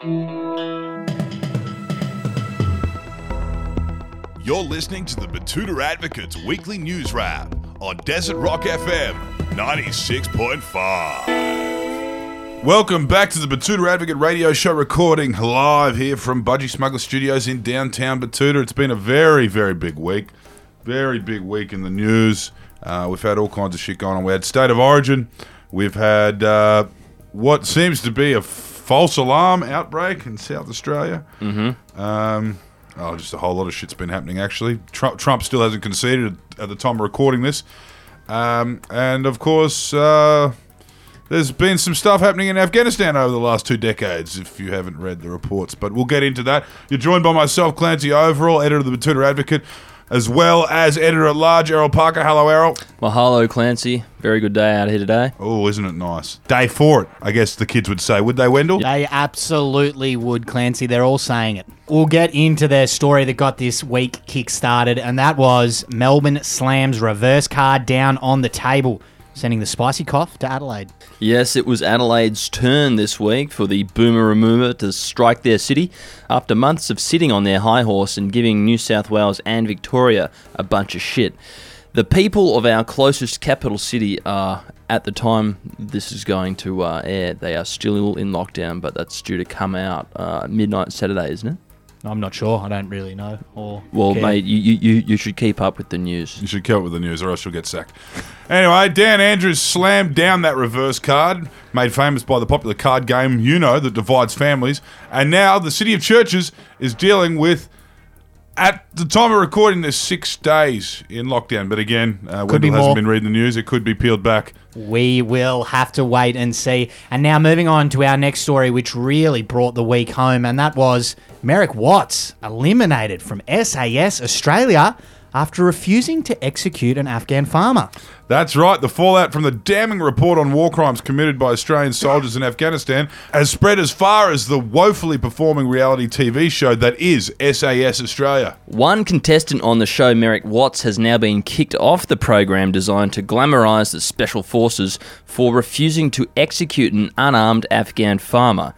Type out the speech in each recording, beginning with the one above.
You're listening to the Betoota Advocates Weekly News Wrap on Desert Rock FM 96.5. Welcome back to the Betoota Advocate Radio Show, recording live here from Budgy Smuggler Studios in downtown Betoota. It's been a very, very big week. Very big week in the news. Uh, we've had all kinds of shit going on. We had State of Origin. We've had uh, what seems to be a false alarm outbreak in South Australia. Mm-hmm. Um, oh, just a whole lot of shit's been happening, actually. Trump, Trump still hasn't conceded at the time of recording this. Um, and, of course, uh, there's been some stuff happening in Afghanistan over the last two decades, if you haven't read the reports. But we'll get into that. You're joined by myself, Clancy Overell, editor of the Betoota Advocate, as well as editor at large, Errol Parker. Hello, Errol. Mahalo, Clancy. Very good day out here today. Oh, isn't it nice? Day for it, I guess the kids would say. Would they, Wendell? They absolutely would, Clancy. They're all saying it. We'll get into their story that got this week kick-started, and that was Melbourne Slams reverse card down on the table, sending the spicy cough to Adelaide. Yes, it was Adelaide's turn this week for the Boomer Remover to strike their city after months of sitting on their high horse and giving New South Wales and Victoria a bunch of shit. The people of our closest capital city are, at the time this is going to uh, air, they are still in lockdown, but that's due to come out uh, midnight Saturday, isn't it? I'm not sure. I don't really know. Or Well, care. mate, you, you, you- you should keep up with the news. You should kill it with the news, or else you'll get sacked. Anyway, Dan Andrews slammed down that reverse card, made famous by the popular card game UNO that divides families, and now the City of Churches is dealing with. At the time of recording, there's six days in lockdown, but again, uh, Could be Wendell hasn't been reading the news. It could be peeled back. We will have to wait and see. And now moving on to our next story, which really brought the week home, and that was Merrick Watts eliminated from SAS Australia after refusing to execute an Afghan farmer. That's right. The fallout from the damning report on war crimes committed by Australian soldiers in Afghanistan has spread as far as the woefully performing reality TV show that is SAS Australia. One contestant on the show, Merrick Watts, has now been kicked off the program designed to glamorise the special forces for refusing to execute an unarmed Afghan farmer.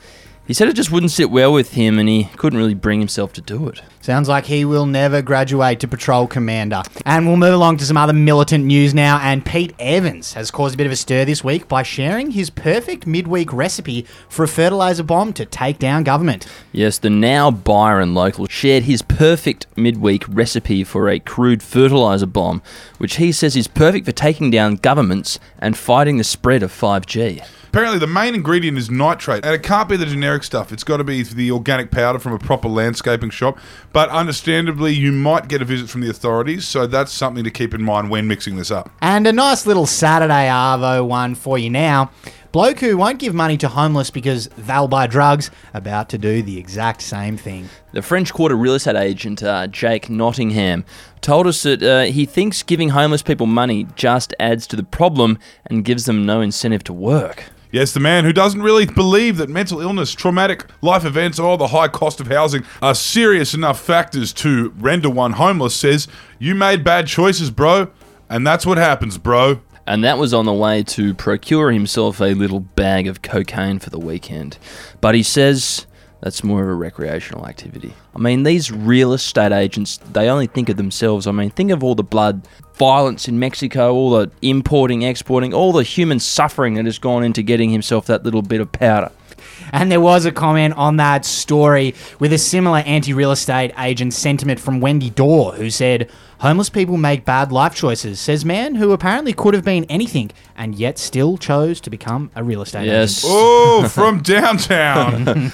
He said it just wouldn't sit well with him and he couldn't really bring himself to do it. Sounds like he will never graduate to patrol commander. And we'll move along to some other militant news now. And Pete Evans has caused a bit of a stir this week by sharing his perfect midweek recipe for a fertilizer bomb to take down government. Yes, the now Byron local shared his perfect midweek recipe for a crude fertiliser bomb, which he says is perfect for taking down governments and fighting the spread of 5G. Apparently, the main ingredient is nitrate, and it can't be the generic stuff. It's got to be the organic powder from a proper landscaping shop. But understandably, you might get a visit from the authorities, so that's something to keep in mind when mixing this up. And a nice little Saturday Arvo one for you now. Bloke who won't give money to homeless because they'll buy drugs, about to do the exact same thing. The French Quarter real estate agent uh, Jake Nottingham told us that uh, he thinks giving homeless people money just adds to the problem and gives them no incentive to work. Yes, the man who doesn't really believe that mental illness, traumatic life events, or the high cost of housing are serious enough factors to render one homeless says, You made bad choices, bro. And that's what happens, bro. And that was on the way to procure himself a little bag of cocaine for the weekend. But he says that's more of a recreational activity. I mean, these real estate agents, they only think of themselves. I mean, think of all the blood, violence in Mexico, all the importing, exporting, all the human suffering that has gone into getting himself that little bit of powder. And there was a comment on that story with a similar anti real estate agent sentiment from Wendy Dorr, who said, Homeless people make bad life choices, says man who apparently could have been anything and yet still chose to become a real estate Yes. agent. Oh, from downtown.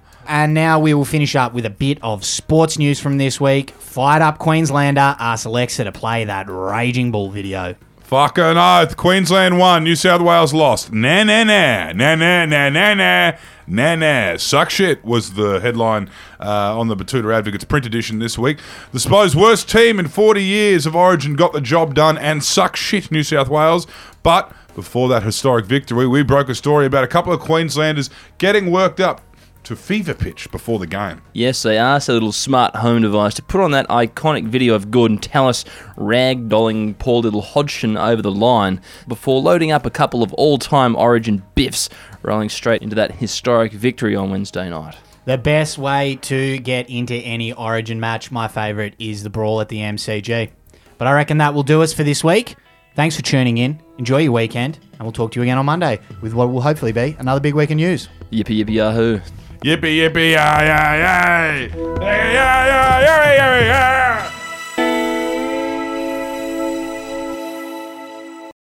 And now we will finish up with a bit of sports news from this week. Fired up Queenslander asks Alexa to play that Raging Bull video. Fucking oath. Queensland won. New South Wales lost. Nah, nah, nah. Nah, nah, nah, nah, nah. Nah, nah. Suck shit was the headline uh, on the Betoota Advocates print edition this week. The supposed worst team in 40 years of Origin got the job done and suck shit, New South Wales. But before that historic victory, we broke a story about a couple of Queenslanders getting worked up to fever pitch before the game. Yes, they asked a little smart home device to put on that iconic video of Gordon Tallis ragdolling poor little Hodgson over the line before loading up a couple of all time Origin biffs, rolling straight into that historic victory on Wednesday night. The best way to get into any Origin match, my favourite, is the brawl at the MCG. But I reckon that will do us for this week. Thanks for tuning in. Enjoy your weekend, and we'll talk to you again on Monday with what will hopefully be another big week of news. Yippee yippee yahoo. Yippee, yippee, aye, aye, aye. Hey, aye, aye, aye, aye, aye.